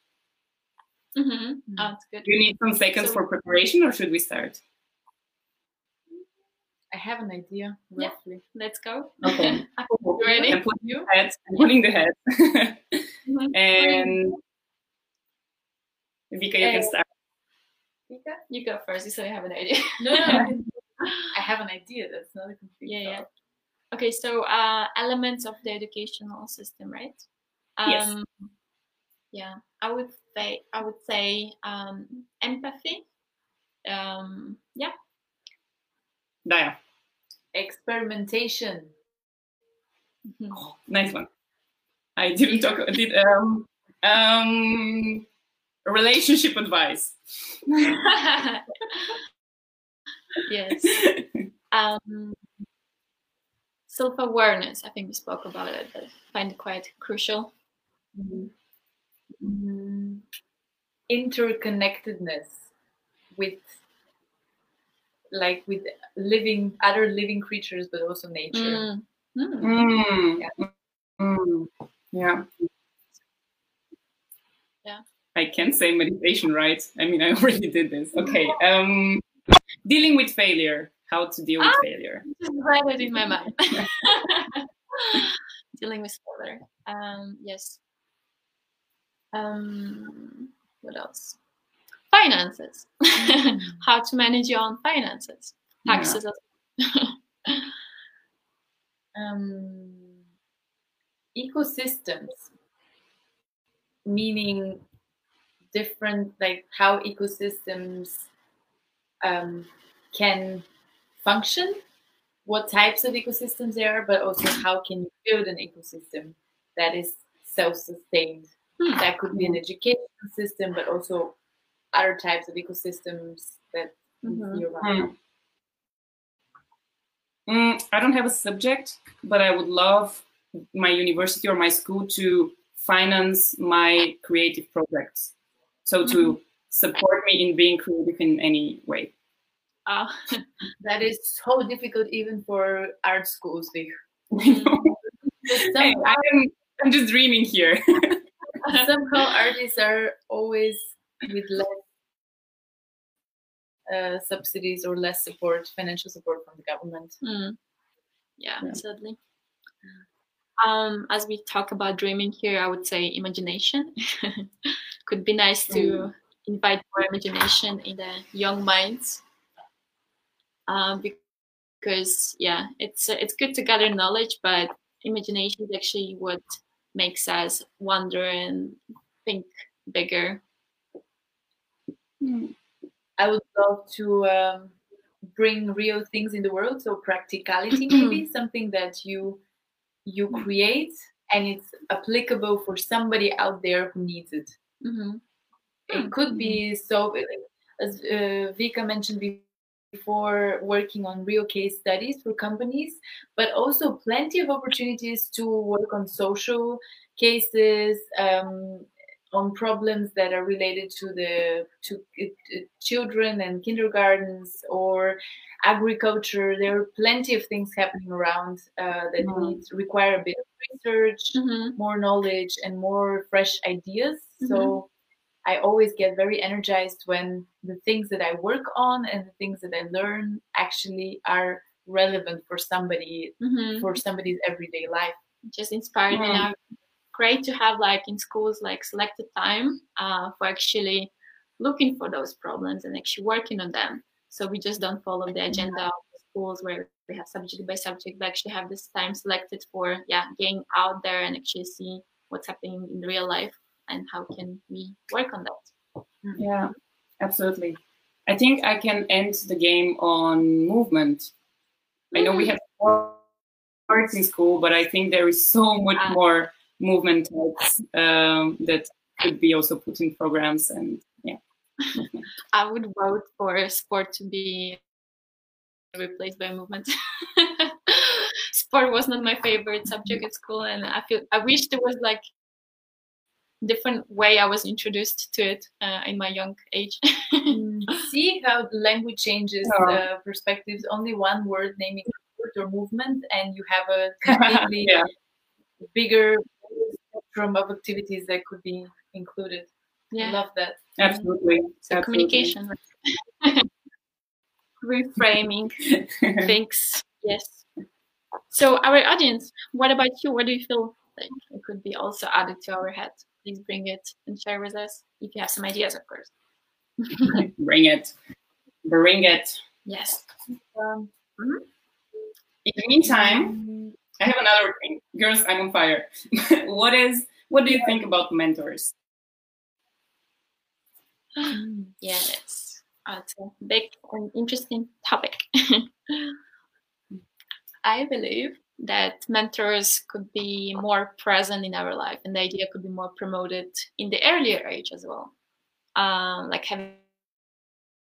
Mm-hmm. Oh, that's good. Do you need some seconds so, for preparation, or should we start? I have an idea, roughly. Yeah, let's go. Okay. you ready? I'm putting you? the head. I'm putting the head. mm-hmm. And Vika, you can start. Vika, you go first. You said I have an idea. no, no, I have an idea. That's not a complete. Yeah, thought. yeah. Okay, so uh, elements of the educational system, right? Um, yes. Yeah, I would say I would say um, empathy. Um, yeah. Daya. Experimentation. Oh, nice one. I didn't talk. Did um um relationship advice. yes. Um, self awareness. I think we spoke about it, but I find it quite crucial. Mm, interconnectedness with like with living other living creatures but also nature. Mm. Mm. Yeah. Mm. yeah. Yeah. I can say meditation right? I mean i already did this. Okay um dealing with failure. How to deal with ah, failure. Just read it in my mind dealing with failure. Um yes. Um, what else? Finances. Mm. How to manage your own finances. Taxes. Yeah. um, ecosystems, meaning different, like how ecosystems um, can function, what types of ecosystems there are, but also how can you build an ecosystem that is self-sustained Hmm. That could be an education system, but also other types of ecosystems that mm-hmm. you run. Mm. Mm, I don't have a subject, but I would love my university or my school to finance my creative projects. So to mm-hmm. support me in being creative in any way. Uh, that is so difficult even for art schools. hey, I'm, I'm just dreaming here. somehow artists are always with less uh, subsidies or less support, financial support from the government. Mm. Yeah, yeah, sadly. Um, as we talk about dreaming here, I would say imagination. Could be nice to mm. invite more imagination in the young minds. Um, because yeah, it's uh, it's good to gather knowledge, but imagination is actually what makes us wonder and think bigger. Hmm. I would love to um, bring real things in the world, so practicality maybe something that you you create and it's applicable for somebody out there who needs it. Mm-hmm. It could be so, as uh, Vika mentioned before before working on real case studies for companies, but also plenty of opportunities to work on social cases, um, on problems that are related to the to uh, children and kindergartens or agriculture. There are plenty of things happening around uh, that mm-hmm. need require a bit of research, mm-hmm. more knowledge, and more fresh ideas. Mm-hmm. So I always get very energized when the things that I work on and the things that I learn actually are relevant for somebody mm-hmm. for somebody's everyday life. Just inspired mm. Great to have like in schools like selected time uh, for actually looking for those problems and actually working on them. So we just don't follow the agenda of the schools where we have subject by subject. We actually have this time selected for yeah, getting out there and actually see what's happening in real life and how can we work on that. Yeah, absolutely. I think I can end the game on movement. I know we have sports in school, but I think there is so much more movement types um, that could be also put in programs and yeah. I would vote for sport to be replaced by movement. sport was not my favorite subject at school, and I feel I wish there was like different way I was introduced to it uh, in my young age. Mm. See how the language changes oh. uh, perspectives. Only one word naming sport or movement, and you have a completely yeah. bigger spectrum of activities that could be included. Yeah. I love that. Absolutely. So Absolutely. communication. Reframing things. Yes. So our audience, what about you? What do you feel like it could be also added to our head? Please bring it and share with us if you have some ideas, of course. bring it. Bring it. Yes. Um, mm-hmm. In the meantime, I have another thing. Girls, I'm on fire. what is what do you think about mentors? yes, it's a big and interesting topic. I believe that mentors could be more present in our life, and the idea could be more promoted in the earlier age as well. Um, like having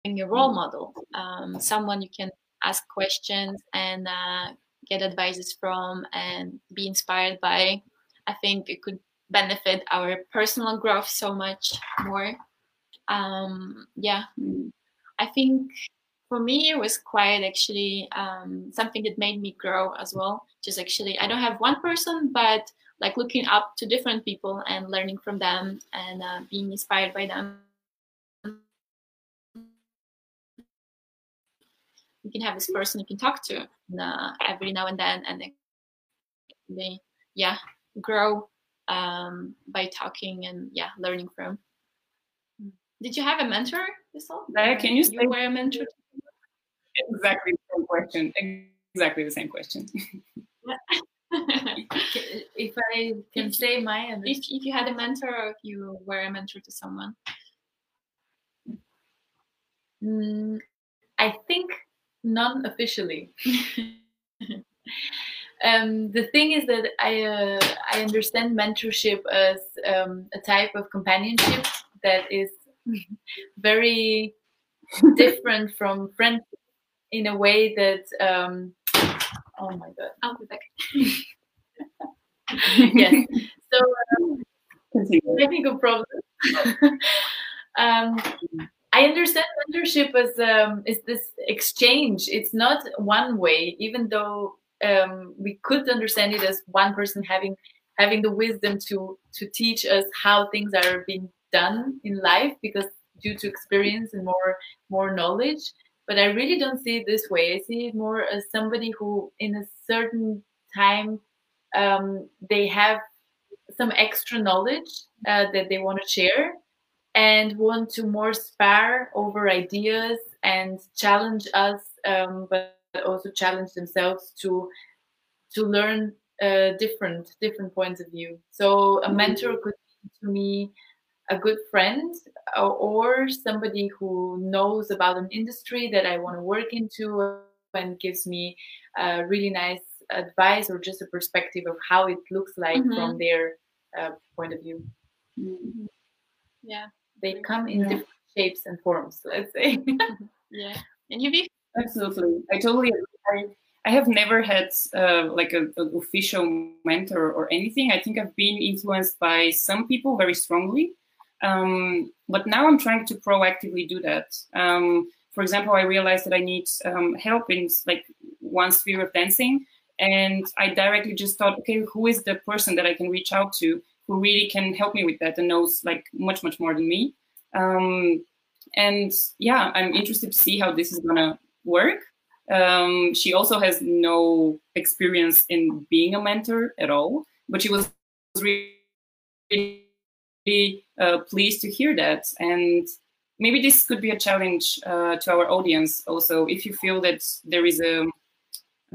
a role model, um, someone you can ask questions and uh, get advices from and be inspired by. I think it could benefit our personal growth so much more. Um, yeah, I think for me it was quite actually um, something that made me grow as well. Just actually, I don't have one person, but like looking up to different people and learning from them and uh, being inspired by them. You can have this person you can talk to uh, every now and then, and they, yeah, grow um, by talking and yeah, learning from. Did you have a mentor, Bissell? can you, say you were a mentor? Exactly the same question. Exactly the same question. if I can if, say my if, if you had a mentor or if you were a mentor to someone. Mm, I think non-officially. um, the thing is that I uh, I understand mentorship as um, a type of companionship that is very different from friendship in a way that um, oh my god I'll be back. yes. So um, technical problem. um, I understand mentorship as um, is this exchange. It's not one way, even though um, we could understand it as one person having having the wisdom to to teach us how things are being done in life because due to experience and more more knowledge. But i really don't see it this way. I see it more as somebody who in a certain time um, they have some extra knowledge uh, that they want to share and want to more spar over ideas and challenge us um, but also challenge themselves to to learn uh, different different points of view. So a mentor could be to me a good friend or, or somebody who knows about an industry that I want to work into and gives me a really nice advice or just a perspective of how it looks like mm-hmm. from their uh, point of view. Mm-hmm. Yeah, they come in yeah. different shapes and forms. Let's say. yeah, and you be Absolutely, I totally agree. I have never had uh, like an official mentor or anything. I think I've been influenced by some people very strongly, um, but now I'm trying to proactively do that. Um, for example, I realized that I need um, help in like one sphere of dancing, and I directly just thought, okay, who is the person that I can reach out to who really can help me with that and knows like much much more than me. Um, and yeah, I'm interested to see how this is gonna work. Um, she also has no experience in being a mentor at all, but she was really uh, pleased to hear that. And maybe this could be a challenge uh, to our audience also if you feel that there is a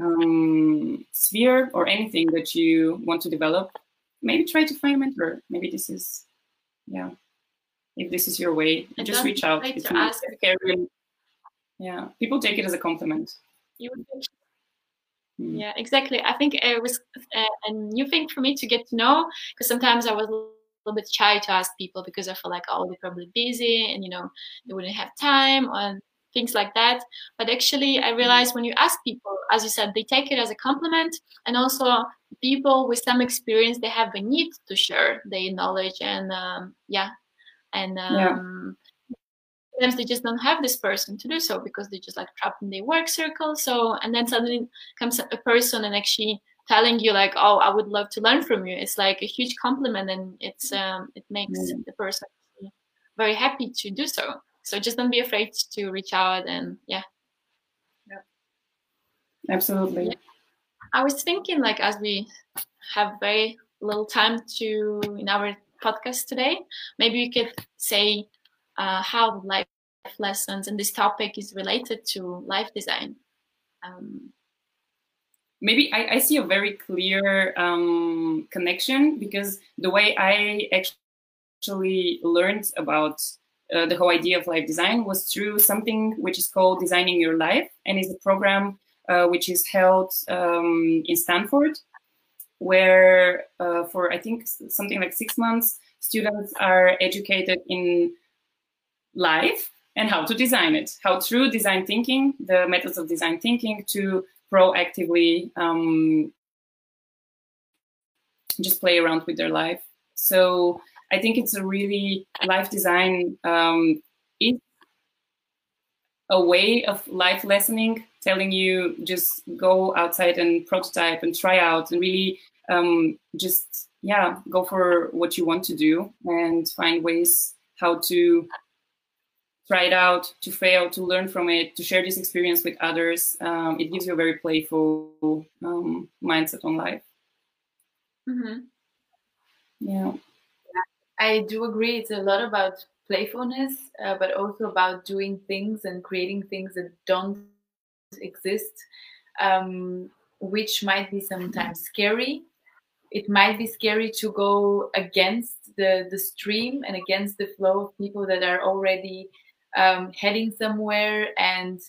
um, sphere or anything that you want to develop maybe try to find a mentor. Maybe this is yeah. If this is your way and just reach out. it's to ask. yeah. People take it as a compliment. You hmm. yeah exactly. I think it was uh, a new thing for me to get to know because sometimes i was a little bit shy to ask people because I feel like oh they're probably busy and you know they wouldn't have time and things like that. But actually, I realized when you ask people, as you said, they take it as a compliment, and also people with some experience they have a need to share their knowledge and um, yeah, and um, yeah. sometimes they just don't have this person to do so because they just like trapped in their work circle. So and then suddenly comes a person and actually telling you like oh i would love to learn from you it's like a huge compliment and it's um, it makes the person very happy to do so so just don't be afraid to reach out and yeah. Yeah absolutely. Yeah. i was thinking like as we have very little time to in our podcast today maybe we could say uh, how life lessons and this topic is related to life design. Um, maybe I, I, see a very clear um, connection because the way I actually learned about uh, the whole idea of life design was through something which is called Designing Your Life, and is a program uh, which is held um, in Stanford, where uh, for I think something like six months, students are educated in life and how to design it, how through design thinking, the methods of design thinking, to proactively um, just play around with their life. So I think it's a really life design um, is a way of life lessoning, telling you just go outside and prototype and try out and really um, just yeah go for what you want to do and find ways how to try it out, to fail, to learn from it, to share this experience with others. Um, it gives you a very playful um, mindset on life. Mm-hmm. Yeah. I do agree. It's a lot about playfulness, uh, but also about doing things and creating things that don't exist, um, which might be sometimes scary. It might be scary to go against the, the stream and against the flow of people that are already um, heading somewhere and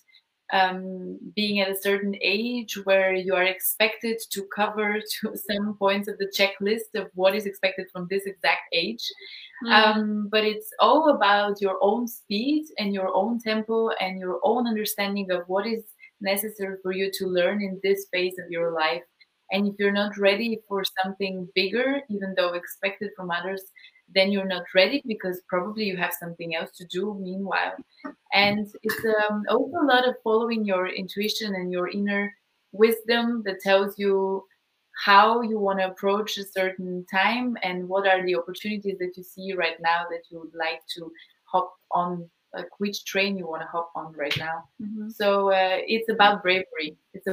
um, being at a certain age where you are expected to cover to some points of the checklist of what is expected from this exact age. Mm. Um, but it's all about your own speed and your own tempo and your own understanding of what is necessary for you to learn in this phase of your life. And if you're not ready for something bigger, even though expected from others, then you're not ready because probably you have something else to do meanwhile. And it's um, also a lot of following your intuition and your inner wisdom that tells you how you want to approach a certain time and what are the opportunities that you see right now that you would like to hop on like which train you want to hop on right now mm-hmm. so uh, it's about bravery it's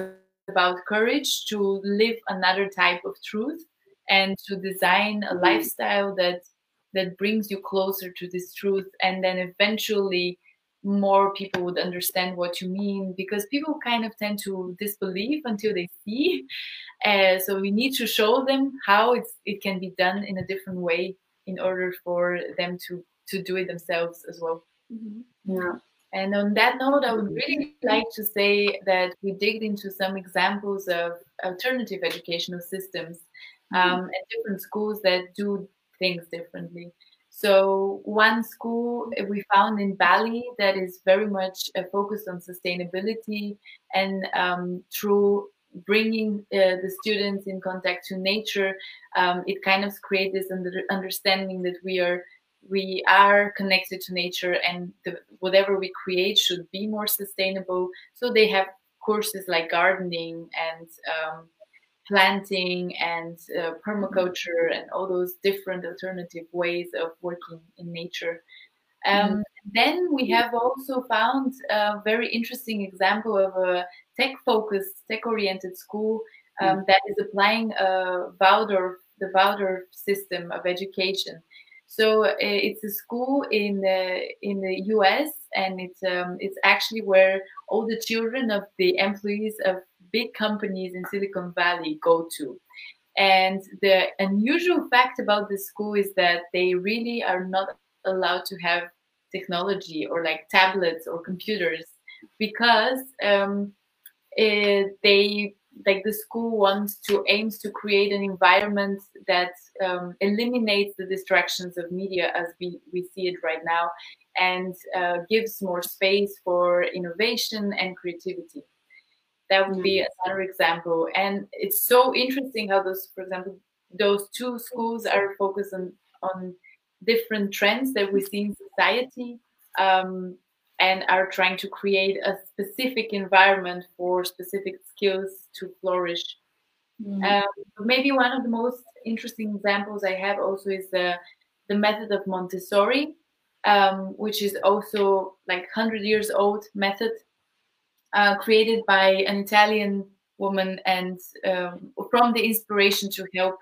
about courage to live another type of truth and to design a mm-hmm. lifestyle that that brings you closer to this truth and then eventually more people would understand what you mean because people kind of tend to disbelieve until they see uh, so we need to show them how it's it can be done in a different way in order for them to to do it themselves as well mm-hmm. yeah and on that note, I would really like to say that we digged into some examples of alternative educational systems mm-hmm. um, at different schools that do things differently. So one school we found in Bali that is very much uh, focused on sustainability and um, through bringing uh, the students in contact to nature, um, it kind of creates this under- understanding that we are we are connected to nature and the, whatever we create should be more sustainable. So they have courses like gardening and um, planting and uh, permaculture and all those different alternative ways of working in nature. Um, mm-hmm. Then we have also found a very interesting example of a tech-focused, tech-oriented school um, mm-hmm. that is applying a Waldorf, the Waldorf system of education. So uh, it's a school in the in the U.S. and it's um, it's actually where all the children of the employees of big companies in Silicon Valley go to. And the unusual fact about this school is that they really are not allowed to have technology or like tablets or computers because um, it, they like the school wants to aims to create an environment that um, eliminates the distractions of media as we, we see it right now and uh, gives more space for innovation and creativity that would be mm-hmm. another example and it's so interesting how those for example those two schools are focused on on different trends that we see in society um, and are trying to create a specific environment for specific skills to flourish. Mm. Um, maybe one of the most interesting examples I have also is the the method of Montessori, um, which is also like hundred years old method uh, created by an Italian woman and um, from the inspiration to help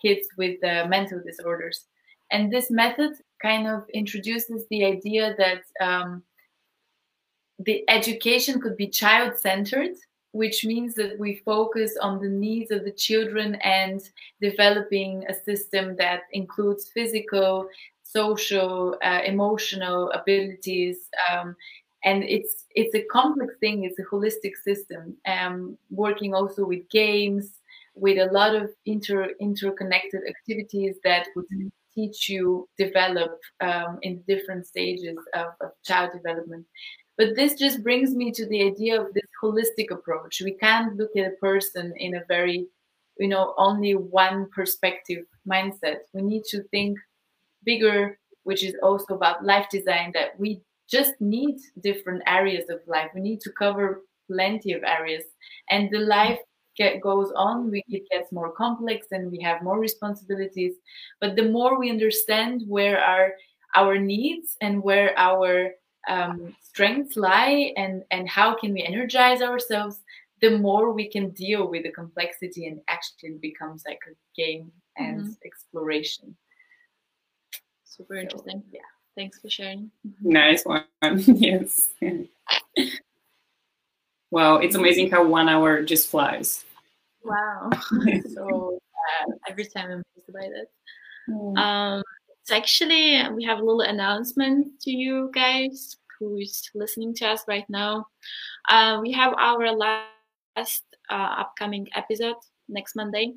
kids with uh, mental disorders. And this method kind of introduces the idea that um, the education could be child centered, which means that we focus on the needs of the children and developing a system that includes physical, social, uh, emotional abilities. Um, and it's it's a complex thing. It's a holistic system. Um, working also with games, with a lot of inter interconnected activities that would teach you develop um, in different stages of, of child development. But this just brings me to the idea of this holistic approach. We can't look at a person in a very, you know, only one perspective mindset. We need to think bigger, which is also about life design, that we just need different areas of life. We need to cover plenty of areas. And the life get, goes on, we, it gets more complex and we have more responsibilities. But the more we understand where our our needs and where our um, strengths lie and and how can we energize ourselves the more we can deal with the complexity and actually becomes like a game and mm-hmm. exploration super interesting so, yeah thanks for sharing nice one yes wow it's amazing how one hour just flies wow so uh, every time i'm amazed by that mm. um it's actually we have a little announcement to you guys who's listening to us right now. Uh, we have our last uh, upcoming episode next Monday.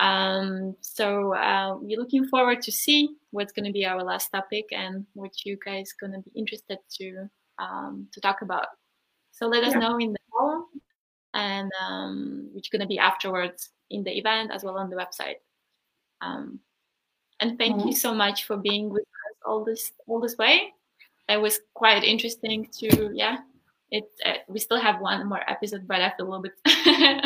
Um, so uh, we're looking forward to see what's going to be our last topic and what you guys going to be interested to um, to talk about. So let us yeah. know in the call, and um, which going to be afterwards in the event as well on the website. Um, and thank mm-hmm. you so much for being with us all this all this way it was quite interesting to yeah it uh, we still have one more episode but i feel a little bit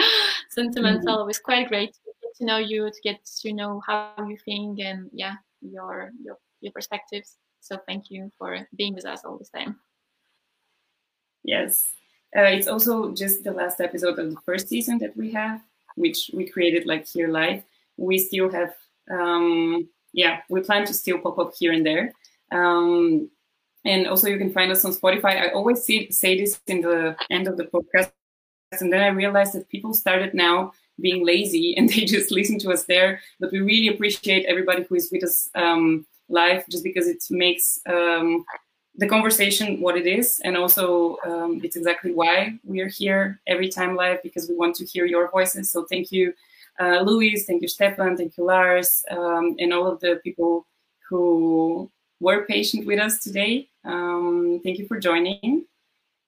sentimental mm-hmm. it was quite great to know you to get to know how you think and yeah your your, your perspectives so thank you for being with us all this time yes uh, it's also just the last episode of the first season that we have which we created like here live we still have um yeah we plan to still pop up here and there um and also you can find us on Spotify. I always see, say this in the end of the podcast. And then I realized that people started now being lazy and they just listen to us there. But we really appreciate everybody who is with us um, live just because it makes um, the conversation what it is. And also um, it's exactly why we are here every time live because we want to hear your voices. So thank you, uh, Luis, thank you, Stefan, thank you, Lars, um, and all of the people who were patient with us today. Um, thank you for joining.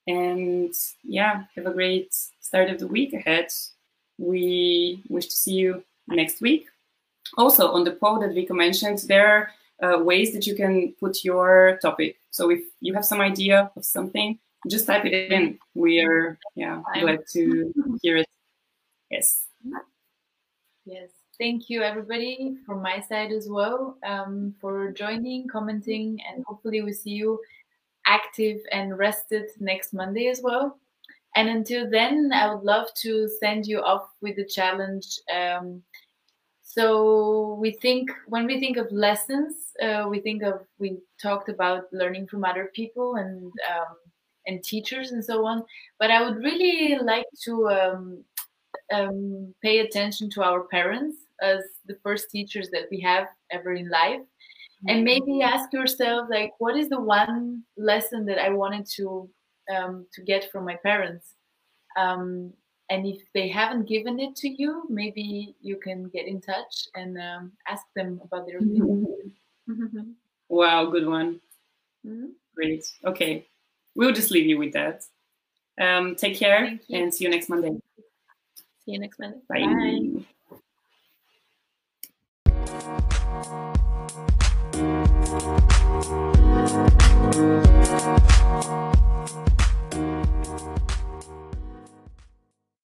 And yeah, have a great start of the week ahead. We wish to see you next week. Also, on the poll that Vika mentioned, there are uh, ways that you can put your topic. So if you have some idea of something, just type it in. We are yeah glad to hear it. Yes. Yes. Thank you, everybody, from my side as well, um, for joining, commenting, and hopefully we see you active and rested next Monday as well. And until then, I would love to send you off with a challenge. Um, so we think when we think of lessons, uh, we think of we talked about learning from other people and um, and teachers and so on. But I would really like to um, um, pay attention to our parents as the first teachers that we have ever in life and maybe ask yourself like what is the one lesson that i wanted to um, to get from my parents. Um, and if they haven't given it to you, maybe you can get in touch and um, ask them about their mm-hmm. opinion. Mm-hmm. wow, good one. Mm-hmm. Great. Okay. We'll just leave you with that. Um, take care and see you next Monday. See you next Monday. Bye. Bye.